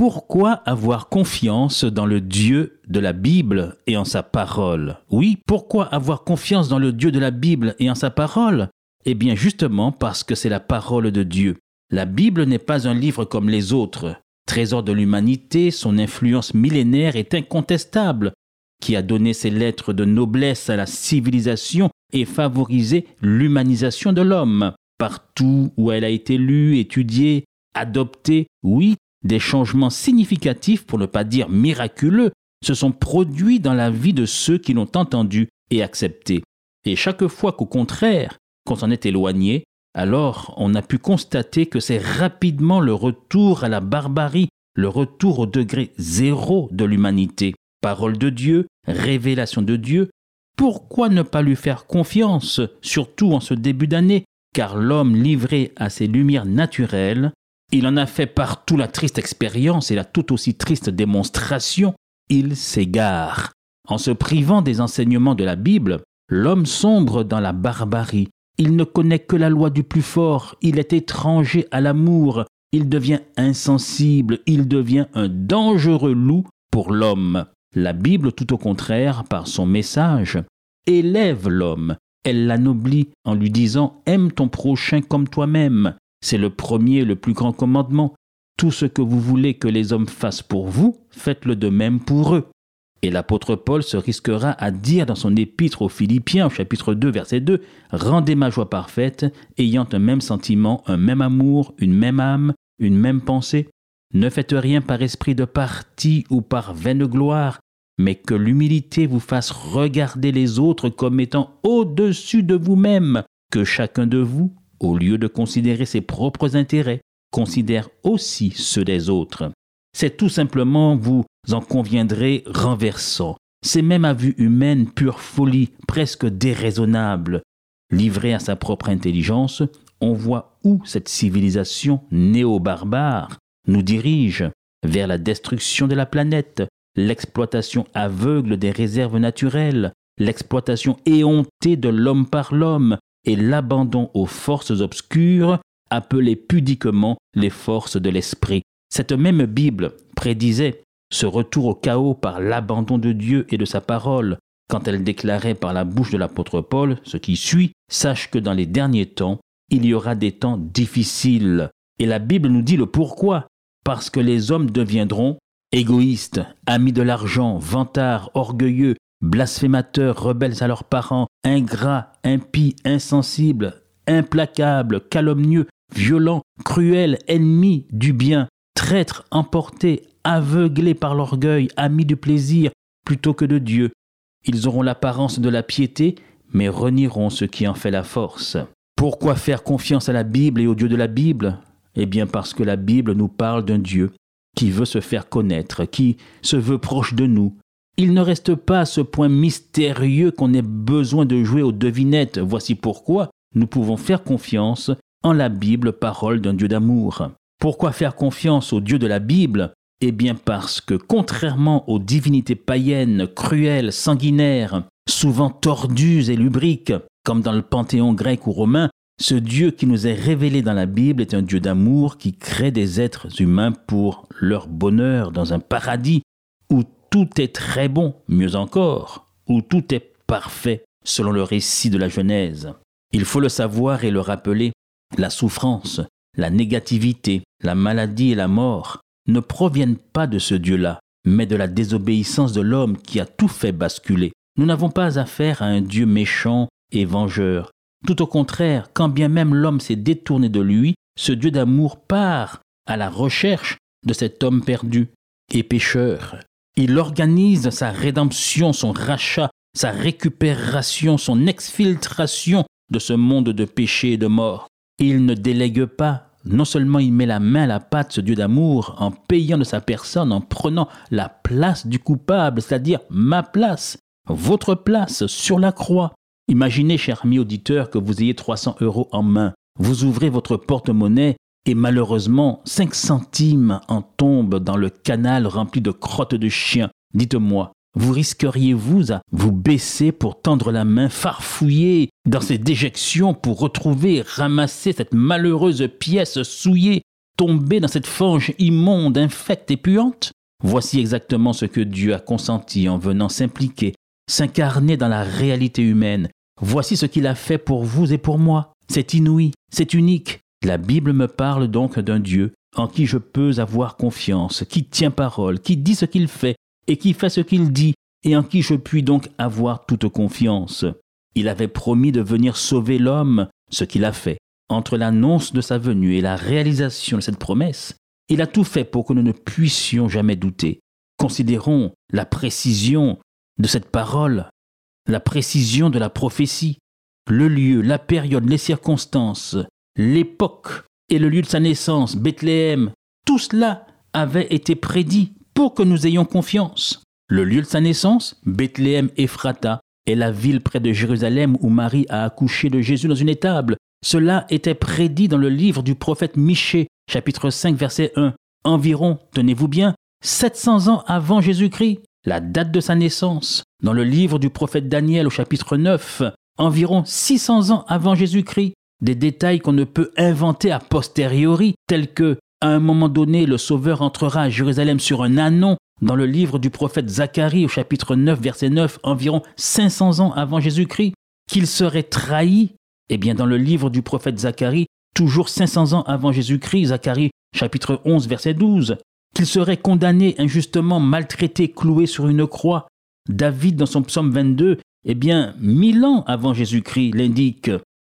Pourquoi avoir confiance dans le Dieu de la Bible et en sa parole? Oui, pourquoi avoir confiance dans le Dieu de la Bible et en sa parole? Eh bien justement parce que c'est la parole de Dieu. La Bible n'est pas un livre comme les autres. Trésor de l'humanité, son influence millénaire est incontestable, qui a donné ses lettres de noblesse à la civilisation et favorisé l'humanisation de l'homme. Partout où elle a été lue, étudiée, adoptée, oui, des changements significatifs, pour ne pas dire miraculeux, se sont produits dans la vie de ceux qui l'ont entendu et accepté. Et chaque fois qu'au contraire, qu'on s'en est éloigné, alors on a pu constater que c'est rapidement le retour à la barbarie, le retour au degré zéro de l'humanité. Parole de Dieu, révélation de Dieu, pourquoi ne pas lui faire confiance, surtout en ce début d'année, car l'homme livré à ses lumières naturelles, il en a fait partout la triste expérience et la tout aussi triste démonstration, il s'égare. En se privant des enseignements de la Bible, l'homme sombre dans la barbarie. Il ne connaît que la loi du plus fort, il est étranger à l'amour, il devient insensible, il devient un dangereux loup pour l'homme. La Bible, tout au contraire, par son message, élève l'homme, elle l'anoblit en lui disant Aime ton prochain comme toi-même. C'est le premier et le plus grand commandement. Tout ce que vous voulez que les hommes fassent pour vous, faites-le de même pour eux. Et l'apôtre Paul se risquera à dire dans son épître aux Philippiens, au chapitre 2, verset 2, Rendez ma joie parfaite, ayant un même sentiment, un même amour, une même âme, une même pensée. Ne faites rien par esprit de parti ou par vaine gloire, mais que l'humilité vous fasse regarder les autres comme étant au-dessus de vous-même, que chacun de vous, au lieu de considérer ses propres intérêts, considère aussi ceux des autres. C'est tout simplement, vous en conviendrez, renversant. C'est même à vue humaine pure folie, presque déraisonnable. Livré à sa propre intelligence, on voit où cette civilisation néo-barbare nous dirige vers la destruction de la planète, l'exploitation aveugle des réserves naturelles, l'exploitation éhontée de l'homme par l'homme et l'abandon aux forces obscures appelées pudiquement les forces de l'esprit. Cette même Bible prédisait ce retour au chaos par l'abandon de Dieu et de sa parole, quand elle déclarait par la bouche de l'apôtre Paul ce qui suit, sache que dans les derniers temps, il y aura des temps difficiles. Et la Bible nous dit le pourquoi. Parce que les hommes deviendront égoïstes, amis de l'argent, vantards, orgueilleux, blasphémateurs, rebelles à leurs parents, ingrats, impies, insensibles, implacables, calomnieux, violents, cruels, ennemis du bien, traîtres, emportés, aveuglés par l'orgueil, amis du plaisir plutôt que de Dieu. Ils auront l'apparence de la piété, mais renieront ce qui en fait la force. Pourquoi faire confiance à la Bible et au Dieu de la Bible? Eh bien parce que la Bible nous parle d'un Dieu qui veut se faire connaître, qui se veut proche de nous. Il ne reste pas ce point mystérieux qu'on ait besoin de jouer aux devinettes. Voici pourquoi nous pouvons faire confiance en la Bible, parole d'un Dieu d'amour. Pourquoi faire confiance au Dieu de la Bible? Eh bien parce que contrairement aux divinités païennes, cruelles, sanguinaires, souvent tordues et lubriques, comme dans le panthéon grec ou romain, ce Dieu qui nous est révélé dans la Bible est un Dieu d'amour qui crée des êtres humains pour leur bonheur dans un paradis où tout est très bon, mieux encore, où tout est parfait, selon le récit de la Genèse. Il faut le savoir et le rappeler, la souffrance, la négativité, la maladie et la mort ne proviennent pas de ce Dieu-là, mais de la désobéissance de l'homme qui a tout fait basculer. Nous n'avons pas affaire à un Dieu méchant et vengeur, tout au contraire, quand bien même l'homme s'est détourné de lui, ce Dieu d'amour part à la recherche de cet homme perdu et pécheur. Il organise sa rédemption, son rachat, sa récupération, son exfiltration de ce monde de péché et de mort. Il ne délègue pas non seulement il met la main à la pâte, ce Dieu d'amour, en payant de sa personne, en prenant la place du coupable, c'est-à-dire ma place, votre place sur la croix. Imaginez, cher ami auditeur, que vous ayez 300 euros en main. Vous ouvrez votre porte-monnaie et malheureusement 5 centimes en tombent dans le canal rempli de crottes de chiens. Dites-moi, vous risqueriez-vous à vous baisser pour tendre la main, farfouiller dans ces déjections pour retrouver, ramasser cette malheureuse pièce souillée, tomber dans cette fange immonde, infecte et puante? Voici exactement ce que Dieu a consenti en venant s'impliquer, s'incarner dans la réalité humaine. Voici ce qu'il a fait pour vous et pour moi. C'est inouï, c'est unique. La Bible me parle donc d'un Dieu en qui je peux avoir confiance, qui tient parole, qui dit ce qu'il fait, et qui fait ce qu'il dit, et en qui je puis donc avoir toute confiance. Il avait promis de venir sauver l'homme, ce qu'il a fait. Entre l'annonce de sa venue et la réalisation de cette promesse, il a tout fait pour que nous ne puissions jamais douter. Considérons la précision de cette parole, la précision de la prophétie, le lieu, la période, les circonstances, l'époque et le lieu de sa naissance, Bethléem, tout cela avait été prédit pour que nous ayons confiance. Le lieu de sa naissance, Bethléem Ephrata, est la ville près de Jérusalem où Marie a accouché de Jésus dans une étable. Cela était prédit dans le livre du prophète Michée, chapitre 5, verset 1. Environ, tenez-vous bien, 700 ans avant Jésus-Christ, la date de sa naissance. Dans le livre du prophète Daniel au chapitre 9, environ 600 ans avant Jésus-Christ, des détails qu'on ne peut inventer a posteriori, tels que à un moment donné, le Sauveur entrera à Jérusalem sur un anon dans le livre du prophète Zacharie au chapitre 9, verset 9, environ 500 ans avant Jésus-Christ, qu'il serait trahi. Eh bien, dans le livre du prophète Zacharie, toujours 500 ans avant Jésus-Christ, Zacharie chapitre 11, verset 12, qu'il serait condamné injustement, maltraité, cloué sur une croix. David, dans son psaume 22, eh bien, mille ans avant Jésus-Christ, l'indique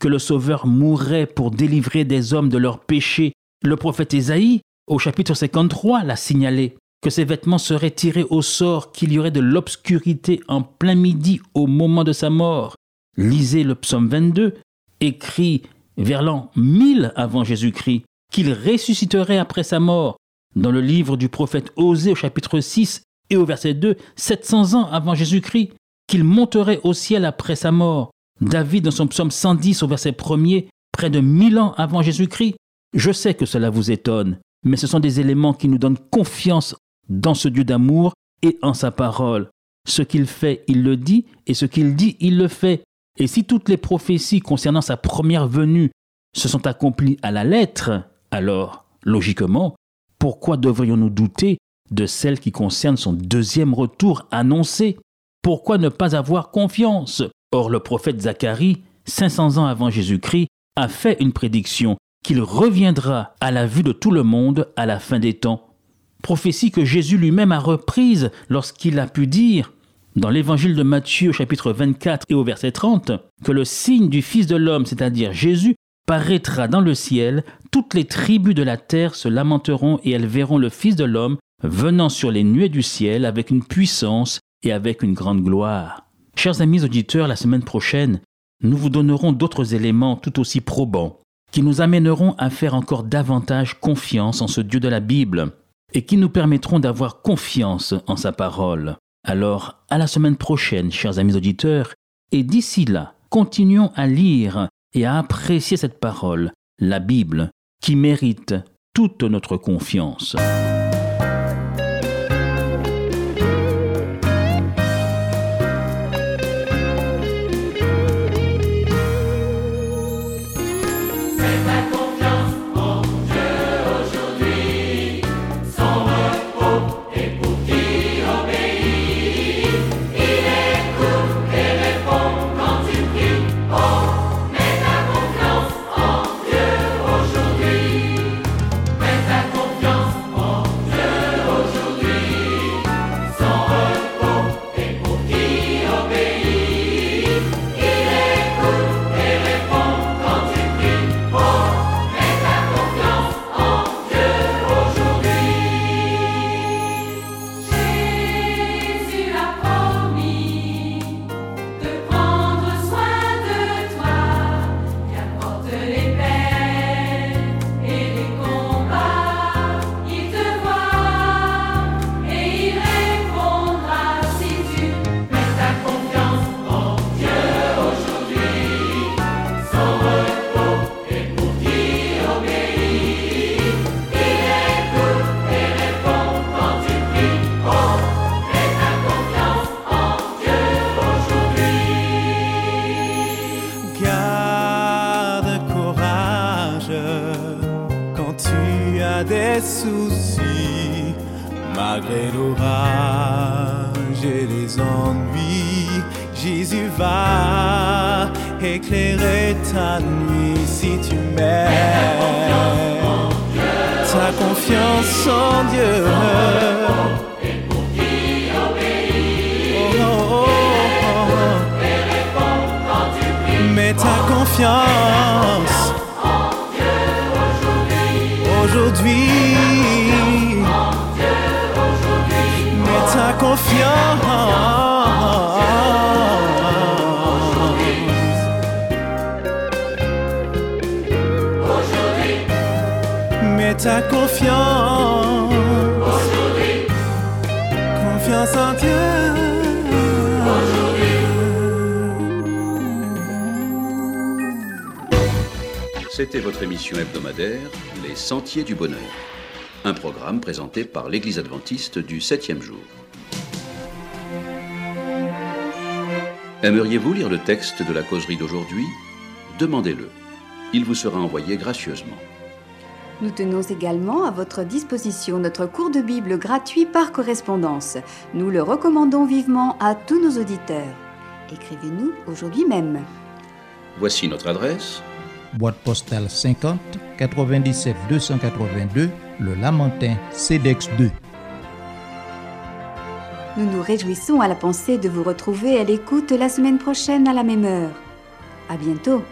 que le Sauveur mourrait pour délivrer des hommes de leurs péchés le prophète Ésaïe, au chapitre 53, l'a signalé que ses vêtements seraient tirés au sort, qu'il y aurait de l'obscurité en plein midi au moment de sa mort. Lisez le psaume 22, écrit vers l'an 1000 avant Jésus-Christ, qu'il ressusciterait après sa mort. Dans le livre du prophète Osée au chapitre 6 et au verset 2, 700 ans avant Jésus-Christ, qu'il monterait au ciel après sa mort. David dans son psaume 110 au verset 1er, près de 1000 ans avant Jésus-Christ, je sais que cela vous étonne, mais ce sont des éléments qui nous donnent confiance dans ce Dieu d'amour et en sa parole. Ce qu'il fait, il le dit, et ce qu'il dit, il le fait. Et si toutes les prophéties concernant sa première venue se sont accomplies à la lettre, alors, logiquement, pourquoi devrions-nous douter de celles qui concernent son deuxième retour annoncé? Pourquoi ne pas avoir confiance? Or, le prophète Zacharie, 500 ans avant Jésus-Christ, a fait une prédiction qu'il reviendra à la vue de tout le monde à la fin des temps. Prophétie que Jésus lui-même a reprise lorsqu'il a pu dire, dans l'évangile de Matthieu chapitre 24 et au verset 30, que le signe du Fils de l'homme, c'est-à-dire Jésus, paraîtra dans le ciel, toutes les tribus de la terre se lamenteront et elles verront le Fils de l'homme venant sur les nuées du ciel avec une puissance et avec une grande gloire. Chers amis auditeurs, la semaine prochaine, nous vous donnerons d'autres éléments tout aussi probants qui nous amèneront à faire encore davantage confiance en ce Dieu de la Bible et qui nous permettront d'avoir confiance en sa parole. Alors, à la semaine prochaine, chers amis auditeurs, et d'ici là, continuons à lire et à apprécier cette parole, la Bible, qui mérite toute notre confiance. Les soucis, malgré l'orage et les ennuis. Jésus va éclairer ta nuit si tu mets ta confiance en Dieu. Mets ta confiance. Ta confiance. En. C'était votre émission hebdomadaire Les Sentiers du Bonheur, un programme présenté par l'Église adventiste du septième jour. Aimeriez-vous lire le texte de la causerie d'aujourd'hui? Demandez-le. Il vous sera envoyé gracieusement. Nous tenons également à votre disposition notre cours de Bible gratuit par correspondance. Nous le recommandons vivement à tous nos auditeurs. Écrivez-nous aujourd'hui même. Voici notre adresse boîte postale 50 97 282 Le Lamentin CEDEX 2. Nous nous réjouissons à la pensée de vous retrouver à l'écoute la semaine prochaine à la même heure. À bientôt.